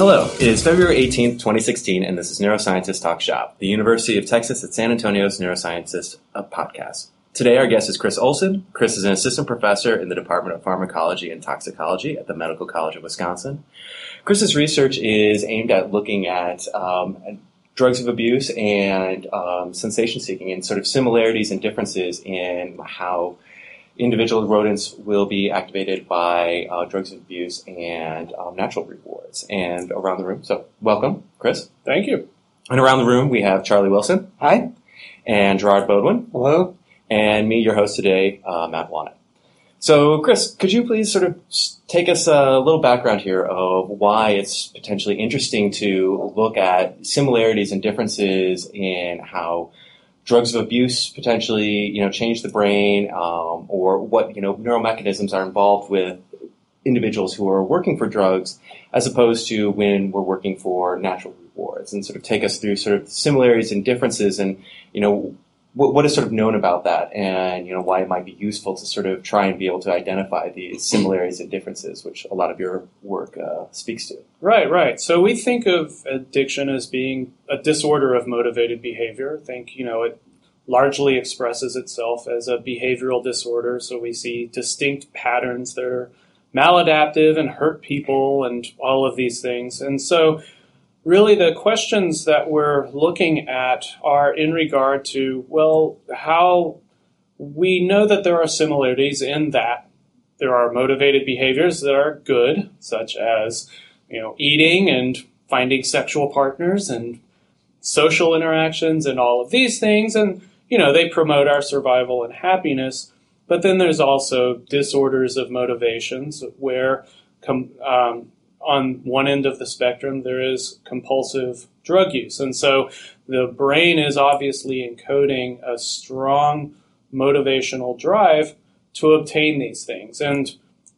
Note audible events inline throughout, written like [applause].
Hello, it is February 18th, 2016, and this is Neuroscientist Talk Shop, the University of Texas at San Antonio's Neuroscientist uh, podcast. Today, our guest is Chris Olson. Chris is an assistant professor in the Department of Pharmacology and Toxicology at the Medical College of Wisconsin. Chris's research is aimed at looking at um, drugs of abuse and um, sensation seeking and sort of similarities and differences in how individual rodents will be activated by uh, drugs of abuse and um, natural rewards. And around the room, so welcome, Chris. Thank you. And around the room, we have Charlie Wilson. Hi. And Gerard Bodwin. Hello. And me, your host today, uh, Matt Wannett. So, Chris, could you please sort of take us a little background here of why it's potentially interesting to look at similarities and differences in how drugs of abuse potentially, you know, change the brain, um, or what you know neuromechanisms are involved with individuals who are working for drugs, as opposed to when we're working for natural rewards, and sort of take us through sort of similarities and differences, and you know what, what is sort of known about that, and you know why it might be useful to sort of try and be able to identify these similarities and differences, which a lot of your work uh, speaks to. Right, right. So we think of addiction as being a disorder of motivated behavior. I think you know it largely expresses itself as a behavioral disorder. So we see distinct patterns that are maladaptive and hurt people and all of these things. And so really the questions that we're looking at are in regard to, well, how we know that there are similarities in that there are motivated behaviors that are good, such as, you know, eating and finding sexual partners and social interactions and all of these things. And, you know, they promote our survival and happiness. But then there's also disorders of motivations where um, on one end of the spectrum, there is compulsive drug use. And so the brain is obviously encoding a strong motivational drive to obtain these things. And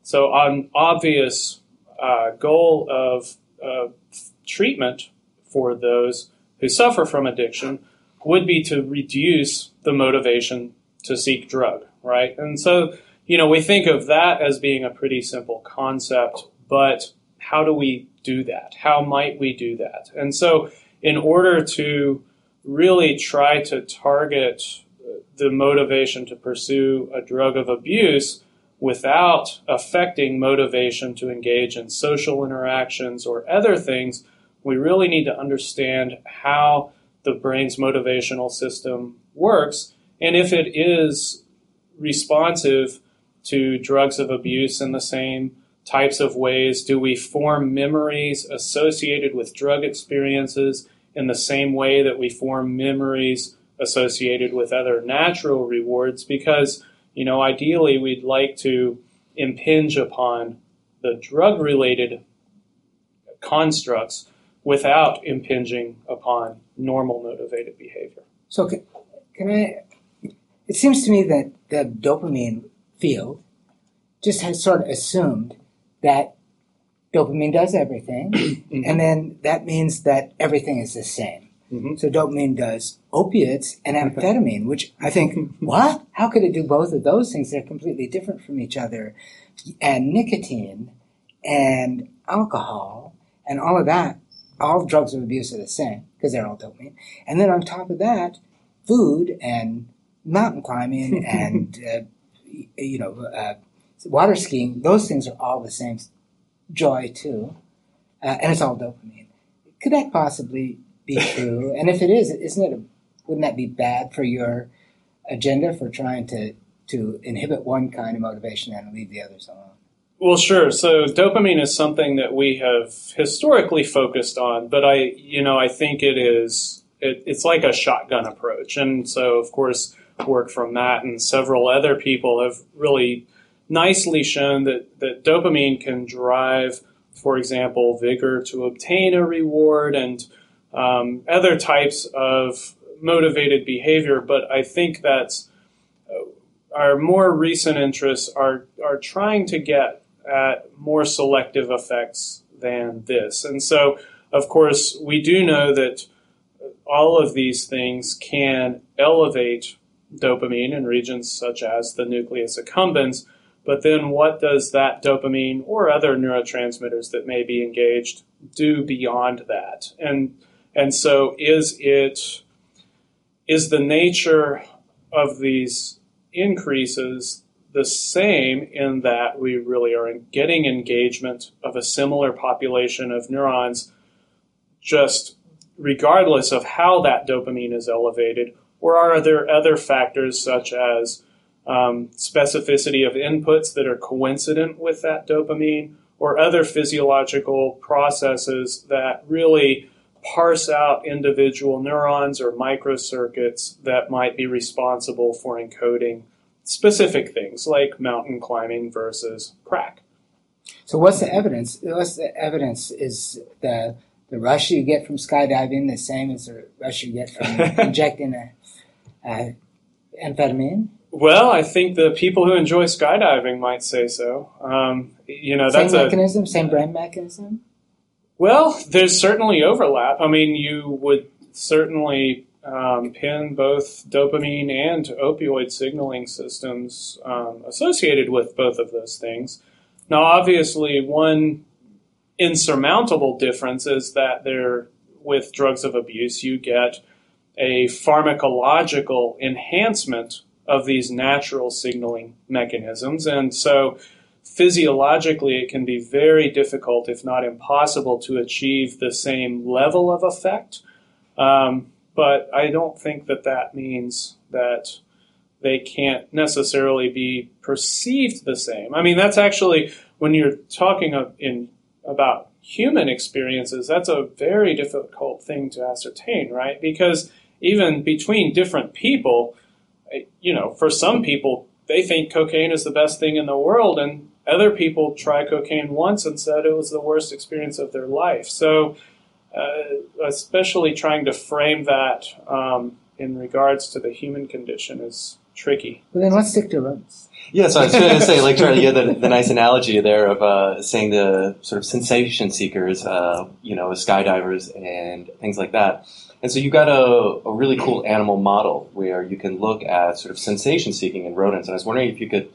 so, an obvious uh, goal of uh, treatment for those who suffer from addiction would be to reduce the motivation to seek drug, right? And so, you know, we think of that as being a pretty simple concept, but how do we do that? How might we do that? And so, in order to really try to target uh, the motivation to pursue a drug of abuse without affecting motivation to engage in social interactions or other things, we really need to understand how the brain's motivational system works and if it is responsive to drugs of abuse in the same types of ways do we form memories associated with drug experiences in the same way that we form memories associated with other natural rewards? Because you know ideally we'd like to impinge upon the drug related constructs without impinging upon normal motivated behavior. So can, can i it seems to me that the dopamine field just has sort of assumed that dopamine does everything, [clears throat] mm-hmm. and then that means that everything is the same. Mm-hmm. So dopamine does opiates and amphetamine, which I think, what? How could it do both of those things? They're completely different from each other. And nicotine and alcohol and all of that, all drugs of abuse are the same because they're all dopamine. And then on top of that, food and mountain climbing [laughs] and, uh, you know, uh, water skiing, those things are all the same joy too, uh, and it's all dopamine. Could that possibly be [laughs] true? and if it is, isn't it? A, wouldn't that be bad for your agenda for trying to to inhibit one kind of motivation and leave the others alone? Well, sure. So dopamine is something that we have historically focused on, but I, you know, I think it is. It, it's like a shotgun approach, and so of course, work from Matt and several other people have really nicely shown that, that dopamine can drive, for example, vigor to obtain a reward and um, other types of motivated behavior. But I think that's our more recent interests are are trying to get at more selective effects than this. And so, of course, we do know that all of these things can elevate dopamine in regions such as the nucleus accumbens. But then, what does that dopamine or other neurotransmitters that may be engaged do beyond that? And and so, is it is the nature of these increases the same in that we really are getting engagement of a similar population of neurons just regardless of how that dopamine is elevated, or are there other factors such as um, specificity of inputs that are coincident with that dopamine, or other physiological processes that really parse out individual neurons or microcircuits that might be responsible for encoding specific things like mountain climbing versus crack. So, what's the evidence? What's the evidence? Is the the rush you get from skydiving the same as the rush you get from [laughs] injecting a, a amphetamine? Well, I think the people who enjoy skydiving might say so. Um, you know, same that's mechanism, a, same brain mechanism. Well, there's certainly overlap. I mean, you would certainly um, pin both dopamine and opioid signaling systems um, associated with both of those things. Now, obviously, one insurmountable difference is that there, with drugs of abuse, you get a pharmacological enhancement of these natural signaling mechanisms. And so, physiologically, it can be very difficult, if not impossible, to achieve the same level of effect. Um, but I don't think that that means that they can't necessarily be perceived the same. I mean, that's actually when you're talking in about human experiences, that's a very difficult thing to ascertain, right? Because even between different people, you know, for some people, they think cocaine is the best thing in the world, and other people try cocaine once and said it was the worst experience of their life. So, uh, especially trying to frame that um, in regards to the human condition is tricky. Well, then let's stick to rooms. Yeah, so I was going to say, like, Charlie, to get the, the nice analogy there of uh, saying the sort of sensation seekers, uh, you know, skydivers and things like that. And so you've got a, a really cool animal model where you can look at sort of sensation seeking in rodents. And I was wondering if you could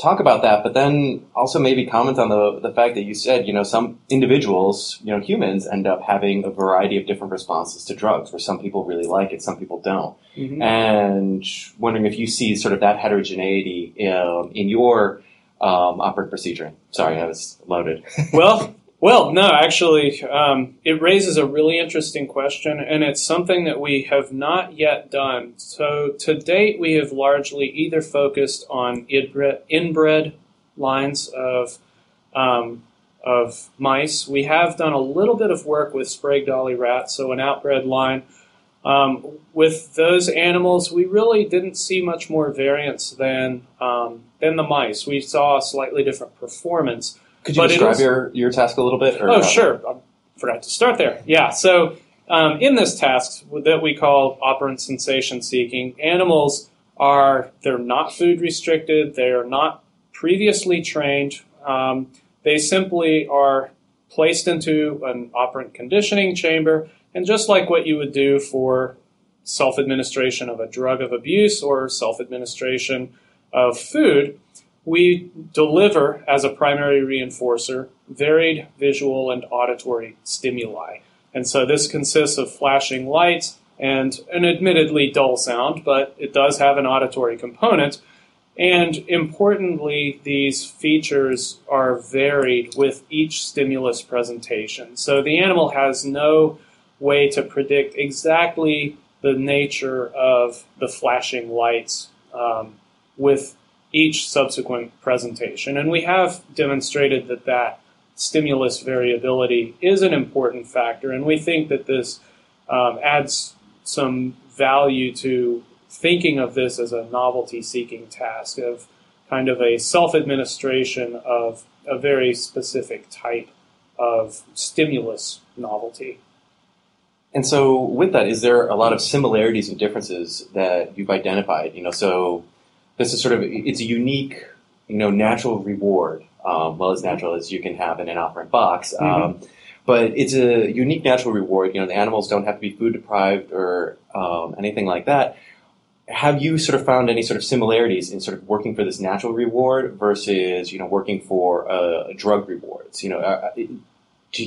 talk about that, but then also maybe comment on the the fact that you said, you know, some individuals, you know, humans end up having a variety of different responses to drugs, where some people really like it, some people don't, mm-hmm. and wondering if you see sort of that heterogeneity in, um, in your um, operant procedure. Sorry, I was loaded. well, [laughs] well, no, actually, um, it raises a really interesting question, and it's something that we have not yet done. So, to date, we have largely either focused on inbred, lines of um, of mice. We have done a little bit of work with Sprague Dawley rats, so an outbred line. Um, with those animals, we really didn't see much more variance than um, than the mice. We saw a slightly different performance. Could you but describe your, your task a little bit? oh, sure. I forgot to start there. Yeah. So um, in this task that we call operant sensation seeking, animals are they're not food restricted. They are not previously trained. Um, they simply are placed into an operant conditioning chamber, and just like what you would do for self administration of a drug of abuse or self administration of food, we deliver as a primary reinforcer varied visual and auditory stimuli. And so this consists of flashing lights and an admittedly dull sound, but it does have an auditory component. And importantly, these features are varied with each stimulus presentation. So the animal has no way to predict exactly the nature of the flashing lights um, with each subsequent presentation. And we have demonstrated that that stimulus variability is an important factor, and we think that this um, adds some value to thinking of this as a novelty seeking task of kind of a self administration of a very specific type of stimulus novelty. And so, with that, is there a lot of similarities and differences that you've identified? You know, so this is sort of it's a unique, you know, natural reward, um, well as natural as you can have in an operant box. Um, but it's a unique natural reward. You know, the animals don't have to be food deprived or um, anything like that. Have you sort of found any sort of similarities in sort of working for this natural reward versus you know working for uh, drug rewards? You know, uh, do-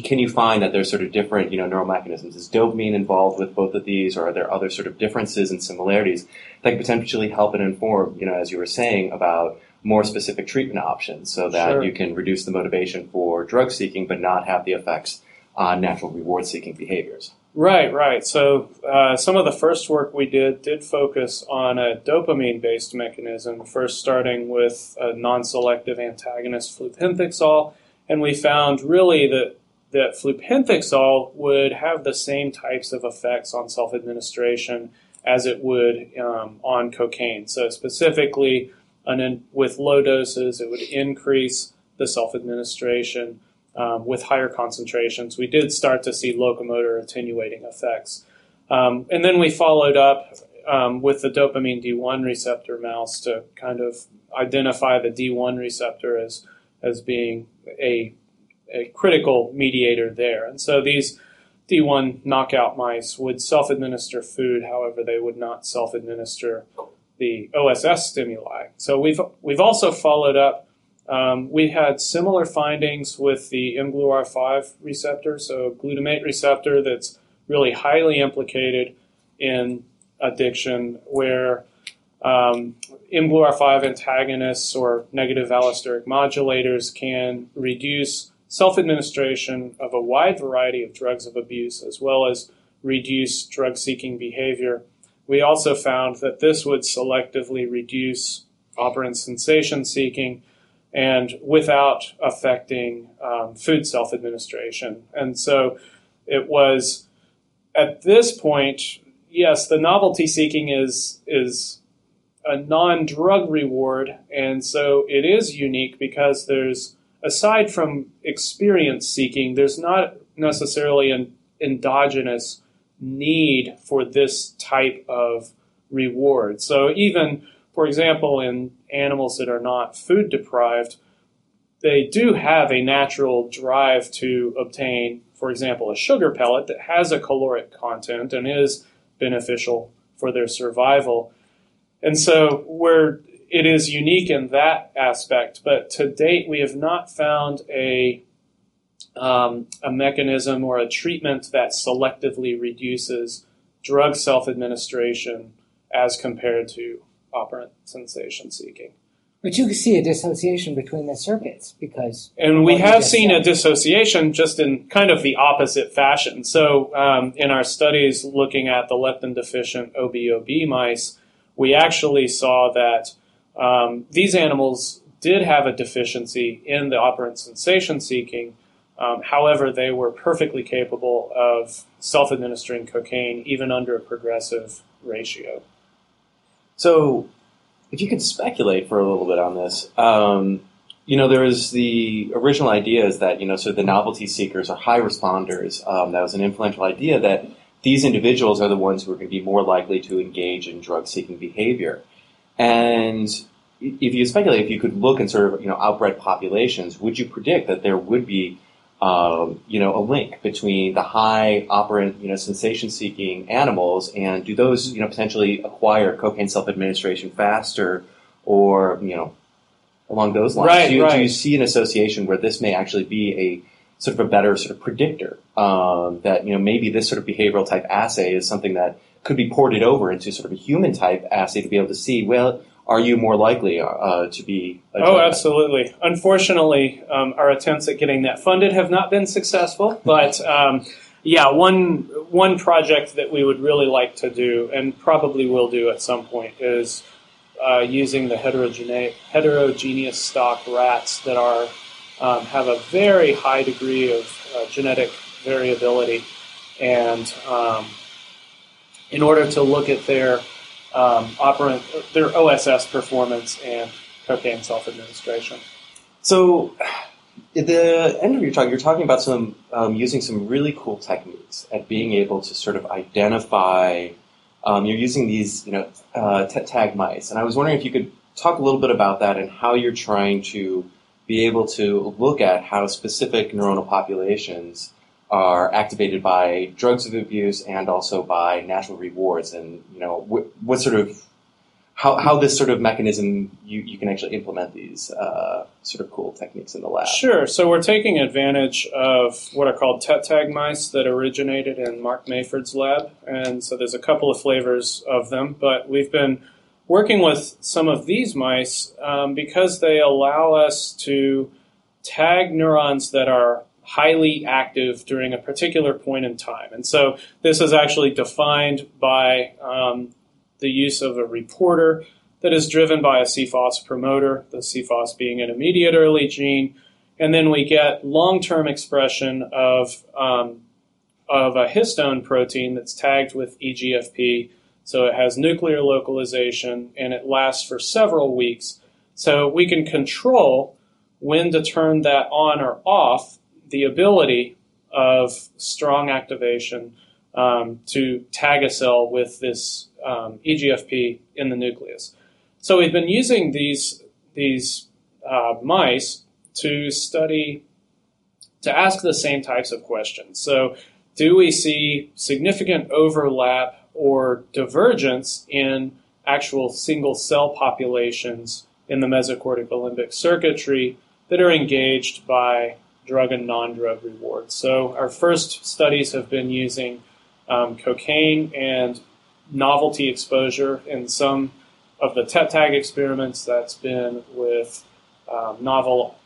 can you find that there's sort of different you know neural mechanisms? Is dopamine involved with both of these, or are there other sort of differences and similarities that could potentially help and inform you know as you were saying about more specific treatment options so that Sure. you can reduce the motivation for drug seeking but not have the effects on natural reward seeking behaviors. Right, right. So uh, some of the first work we did did focus on a dopamine-based mechanism. First, starting with a non-selective antagonist, fluphenthixol, and we found really that that fluphenthixol would have the same types of effects on self-administration as it would um, on cocaine. So specifically, an with low doses, it would increase the self-administration um, with higher concentrations, we did start to see locomotor attenuating effects. Um, and then we followed up um, with the dopamine D1 receptor mouse to kind of identify the D1 receptor as, as being a, a critical mediator there. And so these D1 knockout mice would self administer food, however, they would not self administer the OSS stimuli. So we've, we've also followed up um, we had similar findings with the mGluR5 receptor, so glutamate receptor that's really highly implicated in addiction, where um, mGluR5 antagonists or negative allosteric modulators can reduce self administration of a wide variety of drugs of abuse as well as reduce drug seeking behavior. We also found that this would selectively reduce operant sensation seeking and without affecting um, food self administration. And so it was at this point, yes, the novelty seeking is is a non drug reward, and so it is unique because there's aside from experience seeking, there's not necessarily an endogenous need for this type of reward. So even for example, in animals that are not food deprived, they do have a natural drive to obtain, for example, a sugar pellet that has a caloric content and is beneficial for their survival. And so we're, it is unique in that aspect, but to date we have not found a, um, a mechanism or a treatment that selectively reduces drug self administration as compared to operant sensation seeking. But you can see a dissociation between the circuits because And we have seen a dissociation just in kind of the opposite fashion. So, um, in our studies looking at the leptin deficient OBOB mice, we actually saw that um, these animals did have a deficiency in the operant sensation seeking. Um, however, they were perfectly capable of self administering cocaine even under a progressive ratio. So, if you could speculate for a little bit on this, um, you know, there was the original idea is that, you know, so the novelty seekers are high responders. Um, that was an influential idea that these individuals are the ones who are going to be more likely to engage in drug seeking behavior. And if you speculate, if you could look in sort of, you know, outbred populations, would you predict that there would be um, you know, a link between the high operant, you know, sensation-seeking animals, and do those, you know, potentially acquire cocaine self-administration faster, or you know, along those lines? Right, do, you, do you see an association where this may actually be a sort of a better sort of predictor um, that you know maybe this sort of behavioral type assay is something that could be ported over into sort of a human type assay to be able to see well. Are you more likely uh, to be? Oh, absolutely. Unfortunately, um, our attempts at getting that funded have not been successful. But um, yeah, one one project that we would really like to do, and probably will do at some point, is uh, using the heterogene- heterogeneous stock rats that are um, have a very high degree of uh, genetic variability, and um, in order to look at their um, operant, their OSS performance and cocaine self-administration. So, at the end of your talk, you're talking about some um, using some really cool techniques at being able to sort of identify. Um, you're using these, you know, uh, t- tag mice, and I was wondering if you could talk a little bit about that and how you're trying to be able to look at how specific neuronal populations are activated by drugs of abuse and also by natural rewards, and you know what, sort of how, how this sort of mechanism you, you can actually implement these uh, sort of cool techniques in the lab. Sure. So we're taking advantage of what are called TET-tag mice that originated in Mark Mayford's lab, and so there's a couple of flavors of them, but we've been working with some of these mice um, because they allow us to tag neurons that are highly active during a particular point in time. And so this is actually defined by um, the use of a reporter that is driven by a CFOS promoter, the CFOS being an immediate early gene, and then we get long-term expression of um, of a histone protein that's tagged with EGFP. So it has nuclear localization and it lasts for several weeks. So we can control when to turn that on or off the ability of strong activation um, to tag a cell with this um, EGFP in the nucleus. So we've been using these these uh, mice to study to ask the same types of questions. So, do we see significant overlap or divergence in actual single cell populations in the mesocortical limbic circuitry that are engaged by drug and non drug rewards? So, our first studies have been using um, cocaine and novelty exposure in some of the TET-tag experiments. That's been with um, novel,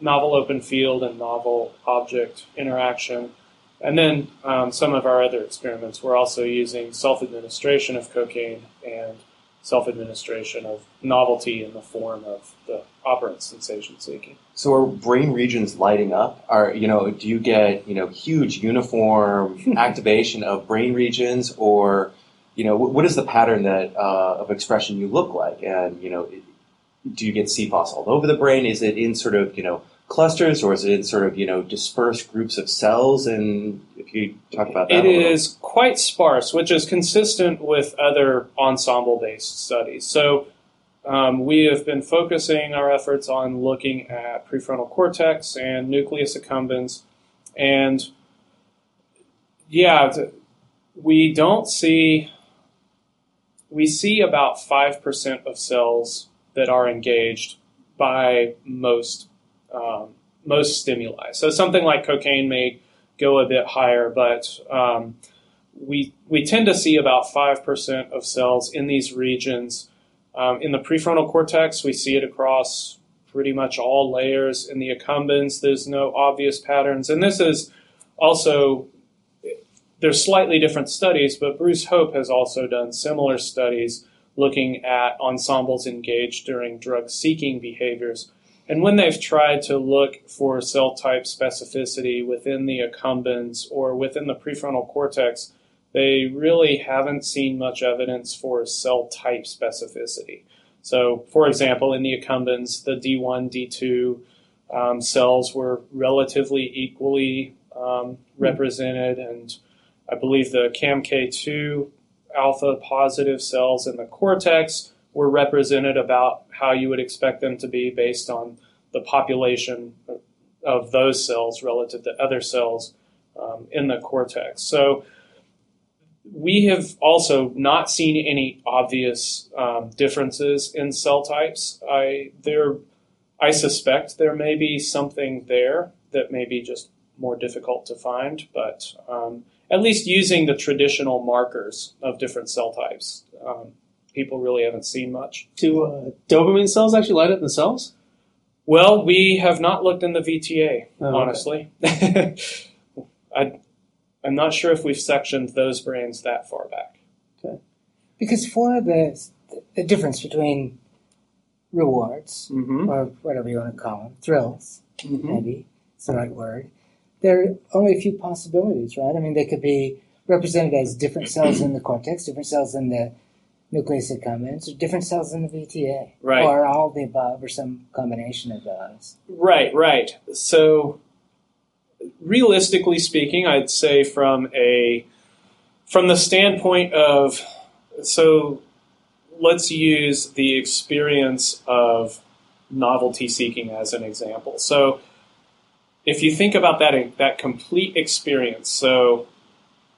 novel open field and novel object interaction. And then um, some of our other experiments, we're also using self-administration of cocaine and self-administration of novelty in the form of the operant sensation seeking. So are brain regions lighting up? Are you know? Do you get you know huge uniform [laughs] activation of brain regions, or you know, what is the pattern that uh, of expression you look like? And you know, do you get CFOS all over the brain? Is it in sort of you know clusters, or is it in sort of you know dispersed groups of cells? And if you talk about that, it is quite sparse, which is consistent with other ensemble-based studies. So. Um, we have been focusing our efforts on looking at prefrontal cortex and nucleus accumbens, and yeah, we don't see we see about 5% of cells that are engaged by most um, most stimuli. So something like cocaine may go a bit higher, but um, we we tend to see about 5% of cells in these regions. Um, in the prefrontal cortex, we see it across pretty much all layers. In the accumbens, there's no obvious patterns, and this is also there's slightly different studies, but Bruce Hope has also done similar studies looking at ensembles engaged during drug seeking behaviors. And when they've tried to look for cell type specificity within the accumbens or within the prefrontal cortex, they really haven't seen much evidence for cell type specificity. So, for example, in the accumbens, the D1, D2 um, cells were relatively equally um, represented, and I believe the CAMK2 alpha positive cells in the cortex were represented about how you would expect them to be based on the population of those cells relative to other cells um, in the cortex. So we have also not seen any obvious um, differences in cell types. I there, I suspect there may be something there that may be just more difficult to find, but um, at least using the traditional markers of different cell types. People really haven't seen much. Do uh, dopamine cells actually light up themselves? Well, we have not looked in the VTA, Oh, honestly. [laughs] I, I'm not sure if we've sectioned those brains that far back. Because for the the difference between rewards Mm-hmm. or whatever you want to call them, thrills, Mm-hmm. maybe it's the right word. There are only a few possibilities, right? I mean, they could be represented as different cells in the cortex, different cells in the nucleus accumbens, or different cells in the VTA, Right. or all the above, or some combination of those. Right, right. So, realistically speaking, I'd say from a from the standpoint of so let's use the experience of novelty seeking as an example. So, if you think about that that complete experience, so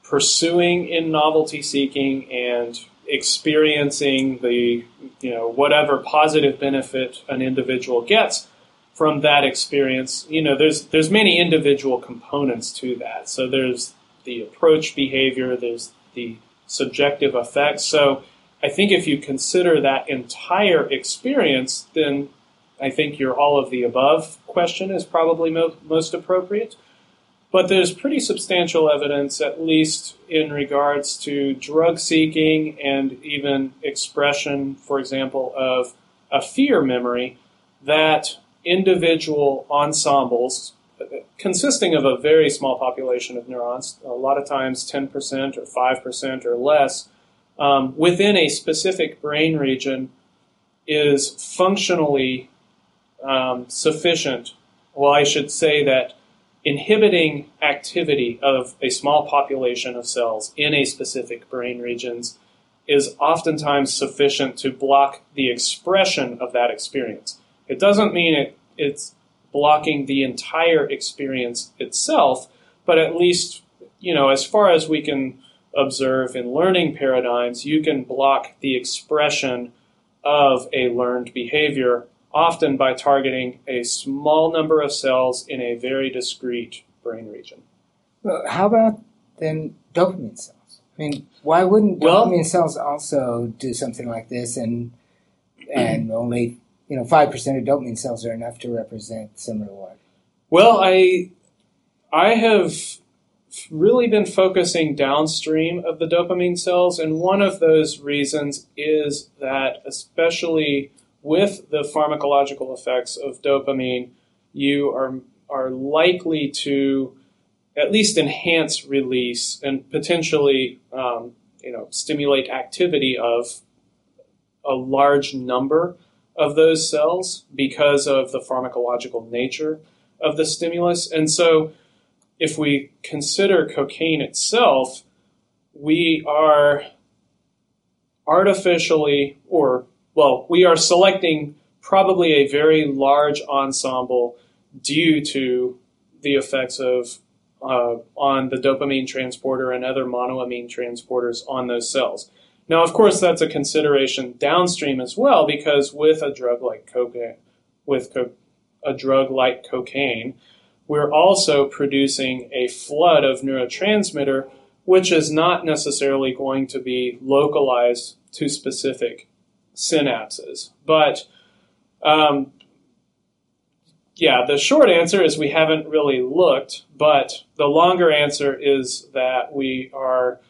pursuing in novelty seeking and experiencing the you know whatever positive benefit an individual gets from that experience, you know, there's there's many individual components to that. So there's the approach behavior, there's the subjective effects. So I think if you consider that entire experience, then I think your all of the above question is probably mo- most appropriate. But there's pretty substantial evidence, at least in regards to drug seeking and even expression, for example, of a fear memory, that individual ensembles consisting of a very small population of neurons, a lot of times 10% or 5% or less, um, within a specific brain region is functionally um, sufficient. Well, I should say that inhibiting activity of a small population of cells in a specific brain regions is oftentimes sufficient to block the expression of that experience. It doesn't mean it, it's blocking the entire experience itself, but at least, you know, as far as we can observe in learning paradigms, you can block the expression of a learned behavior, often by targeting a small number of cells in a very discrete brain region. Well, how about then dopamine cells? I mean, why wouldn't Well- dopamine cells also do something like this and and [clears throat] only you know five percent of dopamine cells are enough to represent some reward? Well, I I have really been focusing downstream of the dopamine cells, and one of those reasons is that, especially with the pharmacological effects of dopamine, you are are likely to at least enhance release and potentially, um, you know, stimulate activity of a large number of those cells because of the pharmacological nature of the stimulus. And so, if we consider cocaine itself, we are artificially, or, well, we are selecting probably a very large ensemble due to the effects of uh, on the dopamine transporter and other monoamine transporters on those cells. Now, of course, that's a consideration downstream as well, because with a drug like cocaine, with co- a drug like cocaine, we're also producing a flood of neurotransmitter, which is not necessarily going to be localized to specific synapses. But um, yeah, the short answer is we haven't really looked, but the longer answer is that we are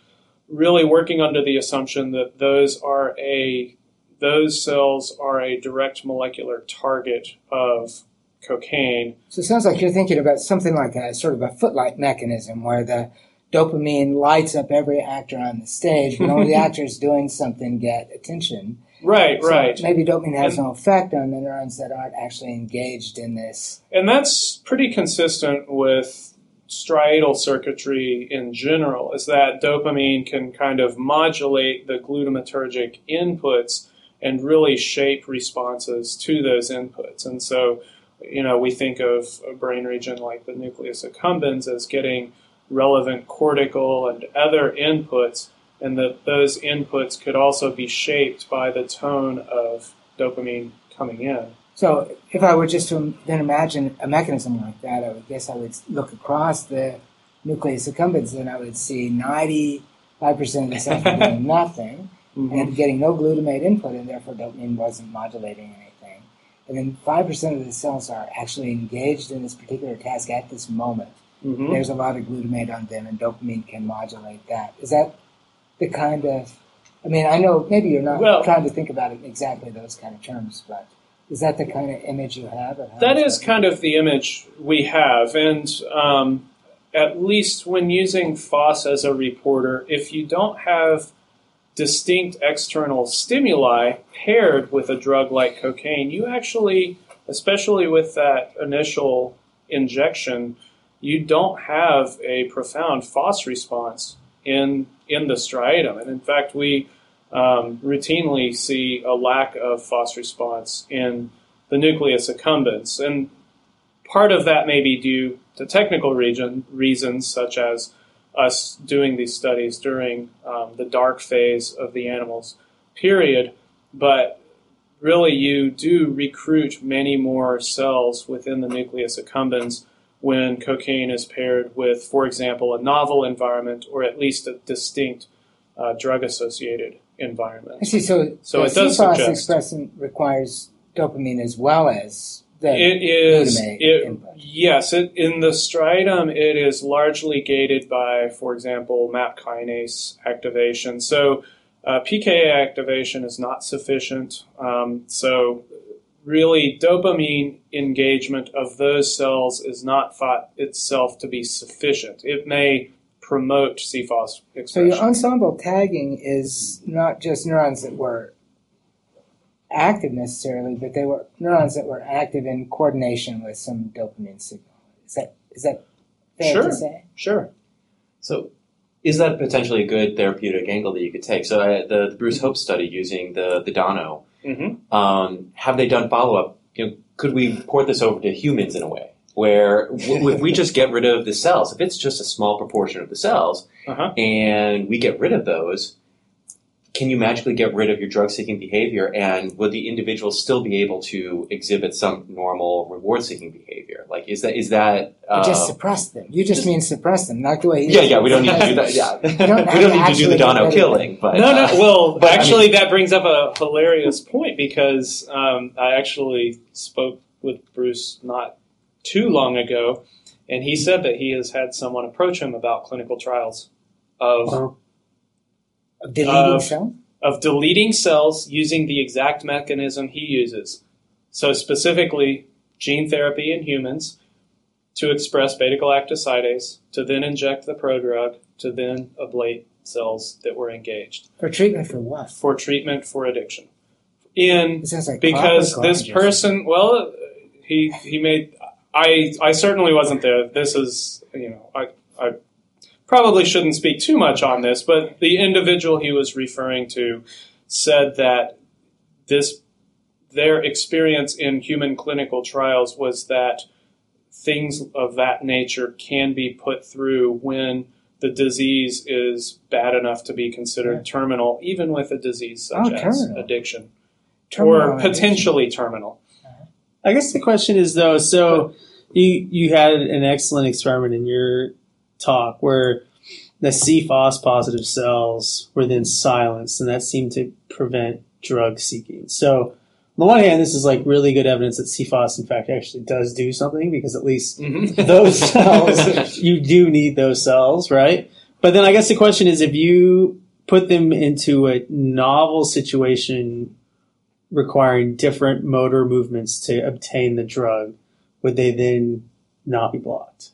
really working under the assumption that those are a those cells are a direct molecular target of cocaine. So it sounds like you're thinking about something like a sort of a footlight mechanism where the dopamine lights up every actor on the stage, and only the [laughs] actors doing something get attention. Right, So right. Maybe dopamine has And- no effect on the neurons that aren't actually engaged in this. And that's pretty consistent with striatal circuitry in general, is that dopamine can kind of modulate the glutamatergic inputs and really shape responses to those inputs. And so, you know, we think of a brain region like the nucleus accumbens as getting relevant cortical and other inputs, and that those inputs could also be shaped by the tone of dopamine coming in. So if I were just to then imagine a mechanism like that, I would guess I would look across the nucleus accumbens and I would see 95% of the cells were [laughs] doing nothing and getting no glutamate input, and therefore dopamine wasn't modulating anything. And then 5% of the cells are actually engaged in this particular task at this moment. Mhm. There's a lot of glutamate on them, and dopamine can modulate that. Is that the kind of I mean, I know maybe you're not Well- trying to think about it in exactly those kind of terms, but is that the kind of image you have? That kind of the image we have, and um, at least when using FOSS as a reporter, if you don't have distinct external stimuli paired with a drug like cocaine, you actually, especially with that initial injection, you don't have a profound FOSS response in in the striatum. And in fact, we um, routinely see a lack of FOS response in the nucleus accumbens. And part of that may be due to technical region, reasons, such as us doing these studies during um, the dark phase of the animal's period. But really, you do recruit many more cells within the nucleus accumbens when cocaine is paired with, for example, a novel environment or at least a distinct uh, drug associated environment. I see. So, So the it does suggest- expressant requires dopamine as well as the It is, glutamate it, input. yes, it, in the striatum, it is largely gated by, for example, MAP kinase activation. So, uh, PKA activation is not sufficient. Um, so, really, dopamine engagement of those cells is not thought itself to be sufficient. It may promote CFOS expression. So your ensemble tagging is not just neurons that were active necessarily, but they were neurons that were active in coordination with some dopamine signal. Is that is that fair Sure. to say? sure. So, is that potentially a good therapeutic angle that you could take? So, uh, the, the Bruce Hope study using the the Dono, hmm um, have they done follow up? You know, could we port this over to humans in a way where w- if we just get rid of the cells, if it's just a small proportion of the cells, Uh-huh. and we get rid of those, can you magically get rid of your drug seeking behavior? And would the individual still be able to exhibit some normal reward seeking behavior? Like, is that is that? You just Uh, suppress them. You just mean suppress them, not the way. yeah, yeah. We don't need to do that. Yeah, [laughs] we don't don't, need to do the Dono get rid of killing. But no, no. uh, Well, but I actually, that brings up a hilarious point because um, I actually spoke with Bruce not too long ago, and he said that he has had someone approach him about clinical trials of Wow. Deleting Uh, cell. of deleting cells using the exact mechanism he uses. So specifically, gene therapy in humans to express beta-galactosidase, to then inject the prodrug, to then ablate cells that were engaged For treatment for what? for treatment for addiction. In like because this person well he he made i i certainly wasn't there this is you know i i probably shouldn't speak too much on this but the individual he was referring to said that this their experience in human clinical trials was that things of that nature can be put through when the disease is bad enough to be considered Yeah. terminal, even with a disease such Oh, as terminal. addiction Terminal or addiction. potentially terminal. Uh-huh. I guess the question is though, so you you had an excellent experiment in your talk where the CFOS positive cells were then silenced, and that seemed to prevent drug seeking. So on the one hand, this is like really good evidence that CFOS in fact actually does do something because at least mm-hmm. [laughs] those cells you do need those cells, right? But then I guess the question is if you put them into a novel situation requiring different motor movements to obtain the drug, would they then not be blocked?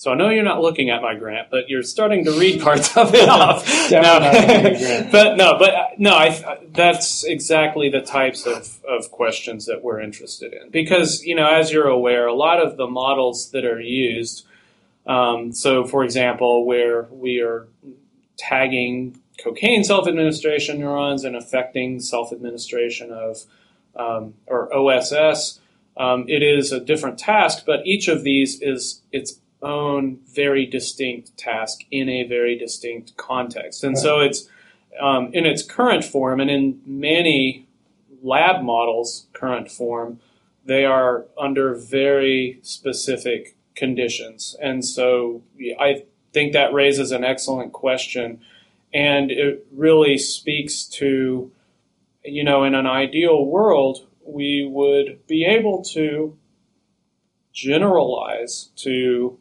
So I know you're not looking at my grant, but you're starting to read parts of it [laughs] off. Definitely not looking at your grant. [laughs] but no, but uh, no, I, that's exactly the types of, of questions that we're interested in. Because, you know, as you're aware, a lot of the models that are used, um, so for example, where we are tagging cocaine self administration neurons and affecting self administration of, um, or OSS, um, it is a different task, but each of these is its own very distinct task in a very distinct context. And so it's um, in its current form and in many lab models' current form, they are under very specific conditions. And so I think that raises an excellent question. And it really speaks to, you know, in an ideal world, we would be able to generalize to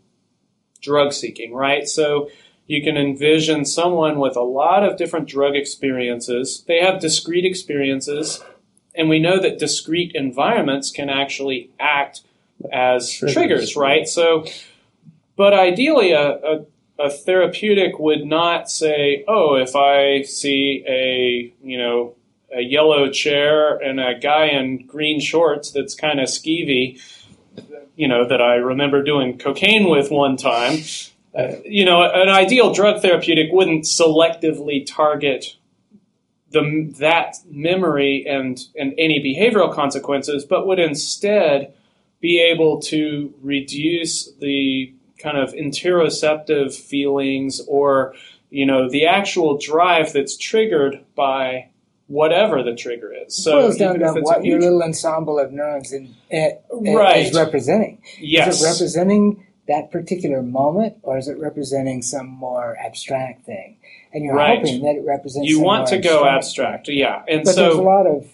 drug seeking, right? So you can envision someone with a lot of different drug experiences. They have discrete experiences, and we know that discrete environments can actually act as Triggers. triggers, right? So, but ideally, a, a, a therapeutic would not say, oh, if I see a, you know, a yellow chair and a guy in green shorts that's kind of skeevy, you know, that I remember doing cocaine with one time. Uh, you know, an ideal drug therapeutic wouldn't selectively target the that memory and and any behavioral consequences, but would instead be able to reduce the kind of interoceptive feelings or you know the actual drive that's triggered by whatever the trigger is. So it boils down to what your little ensemble of neurons in, eh, eh, Right. is representing. yes, Is it representing that particular moment, or is it representing some more abstract thing? And you're Right. hoping that it represents. you want to go abstract abstract, yeah, and But there's a lot of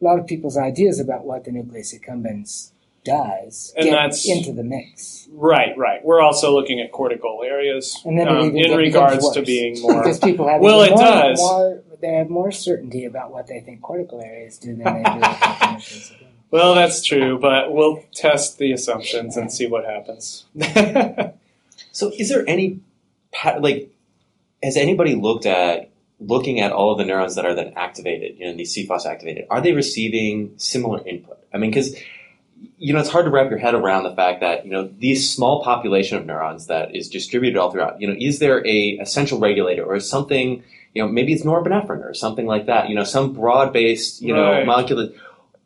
a lot of people's ideas about what the nucleus accumbens does And get that's- into the mix. right, right. We're also looking at cortical areas And then um, even in becomes regards to being [laughs] more. Because people have Well, even it more, does. more they have more certainty about what they think cortical areas do than they do about the nucleus accumbens. [laughs] Well, that's true, but we'll test the assumptions and see what happens. [laughs] So, is there any like has anybody looked at looking at all of the neurons that are then activated, you know, these CFOS activated? Are they receiving similar input? I mean, because you know, it's hard to wrap your head around the fact that you know these small population of neurons that is distributed all throughout. You know, is there a essential regulator or is something? You know, maybe it's norepinephrine or something like that. You know, some broad-based you know Right. molecule.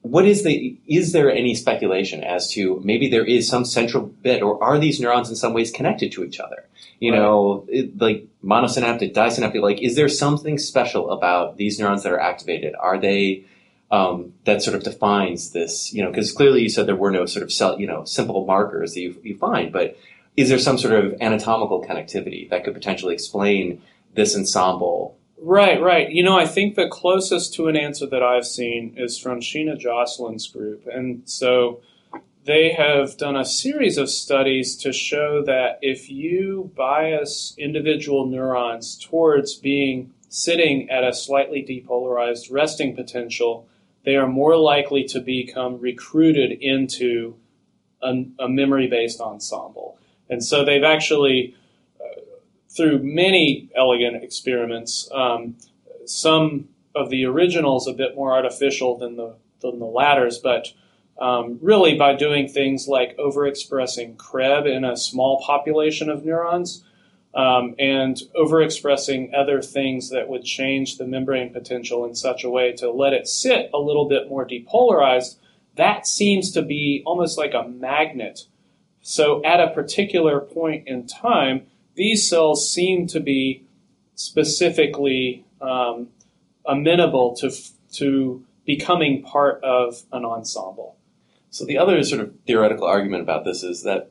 What is the? Is there any speculation as to maybe there is some central bit, or are these neurons in some ways connected to each other? You Right. know, it, like monosynaptic, disynaptic. Like, is there something special about these neurons that are activated? Are they um, that sort of defines this? You know, because clearly you said there were no sort of cell, you know, simple markers that you, you find, but is there some sort of anatomical connectivity that could potentially explain this ensemble? Right, right. You know, I think the closest to an answer that I've seen is from Sheena Josselyn's group. And so they have done a series of studies to show that if you bias individual neurons towards being sitting at a slightly depolarized resting potential, they are more likely to become recruited into a, a memory based ensemble. And so they've actually through many elegant experiments. Um, some of the originals a bit more artificial than the than the latters, but um, really by doing things like overexpressing CREB in a small population of neurons um, and overexpressing other things that would change the membrane potential in such a way to let it sit a little bit more depolarized. That seems to be almost like a magnet. So at a particular point in time, these cells seem to be specifically um, amenable to to becoming part of an ensemble. So the other sort of theoretical argument about this is that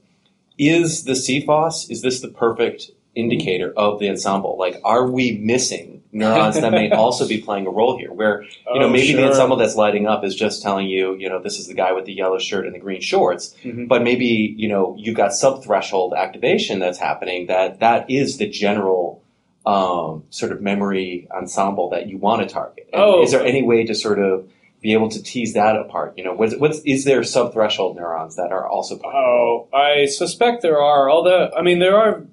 is the CFOS is this the perfect indicator of the ensemble? Like, are we missing neurons that may [laughs] also be playing a role here? Where you know Oh, maybe the ensemble that's lighting up is just telling you, you know, this is the guy with the yellow shirt and the green shorts, Mhm. but maybe you know you've got sub-threshold activation that's happening. That that is the general um, sort of memory ensemble that you want to target. And Oh. is there any way to sort of be able to tease that apart? You know, what's, what's is there sub-threshold neurons that are also playing? Oh, I suspect there are. Although, I mean, there are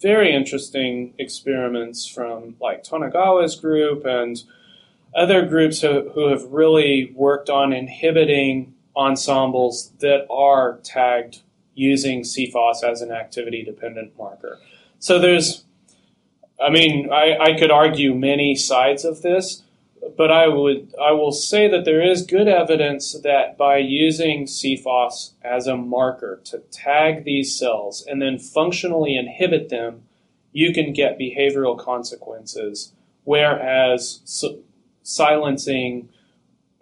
very interesting experiments from like Tonegawa's group and other groups who, who have really worked on inhibiting ensembles that are tagged using CFOS as an activity dependent marker. So there's, I mean, I, I could argue many sides of this, but I would I will say that there is good evidence that by using CFOS as a marker to tag these cells and then functionally inhibit them, you can get behavioral consequences. Whereas si- silencing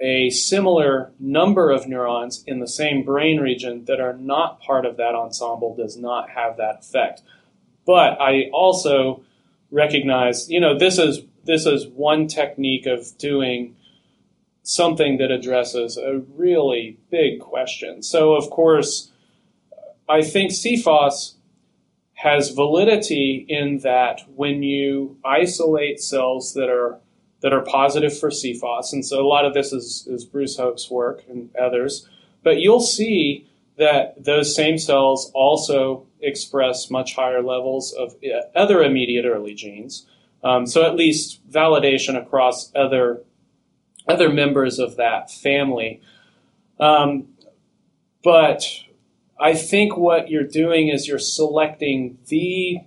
a similar number of neurons in the same brain region that are not part of that ensemble does not have that effect. But I also recognize, you know, this is this is one technique of doing something that addresses a really big question. So, of course, I think CFOS has validity in that when you isolate cells that are that are positive for CFOS, and so a lot of this is, is Bruce Hope's work and others, but you'll see that those same cells also express much higher levels of uh, other immediate early genes. Um, so at least validation across other other members of that family. Um, but I think what you're doing is you're selecting the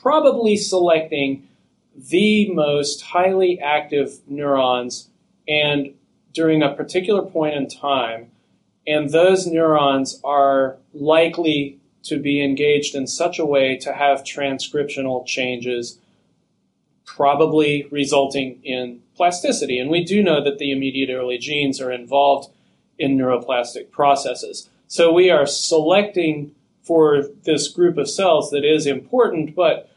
probably selecting the most highly active neurons and during a particular point in time, and those neurons are likely to be engaged in such a way to have transcriptional changes, probably resulting in plasticity. And we do know that the immediate early genes are involved in neuroplastic processes. So we are selecting for this group of cells that is important, but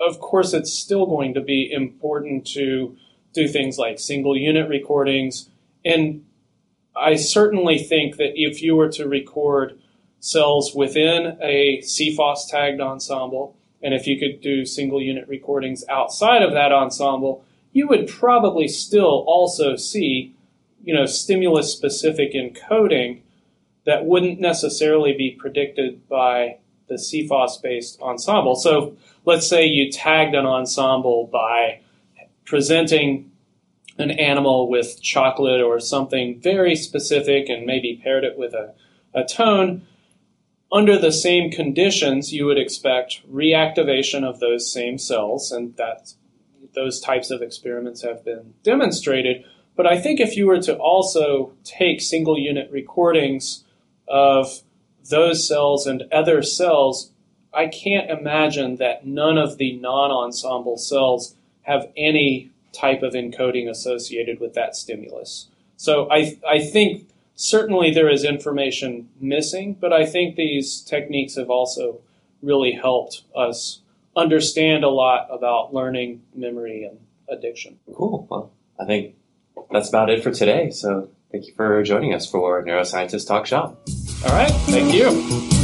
of course, it's still going to be important to do things like single unit recordings. And I certainly think that if you were to record cells within a CFOS tagged ensemble, and if you could do single unit recordings outside of that ensemble, you would probably still also see, you know, stimulus specific encoding that wouldn't necessarily be predicted by the CFOS based ensemble. So let's say you tagged an ensemble by presenting an animal with chocolate or something very specific and maybe paired it with a, a tone. Under the same conditions, you would expect reactivation of those same cells, and that those types of experiments have been demonstrated. But I think if you were to also take single unit recordings of those cells and other cells, I can't imagine that none of the non ensemble cells have any type of encoding associated with that stimulus. So I, I think certainly there is information missing, but I think these techniques have also really helped us understand a lot about learning, memory, and addiction. Cool. Well, I think that's about it for today. So thank you for joining us for Neuroscientist Talk Shop. All right. Thank you.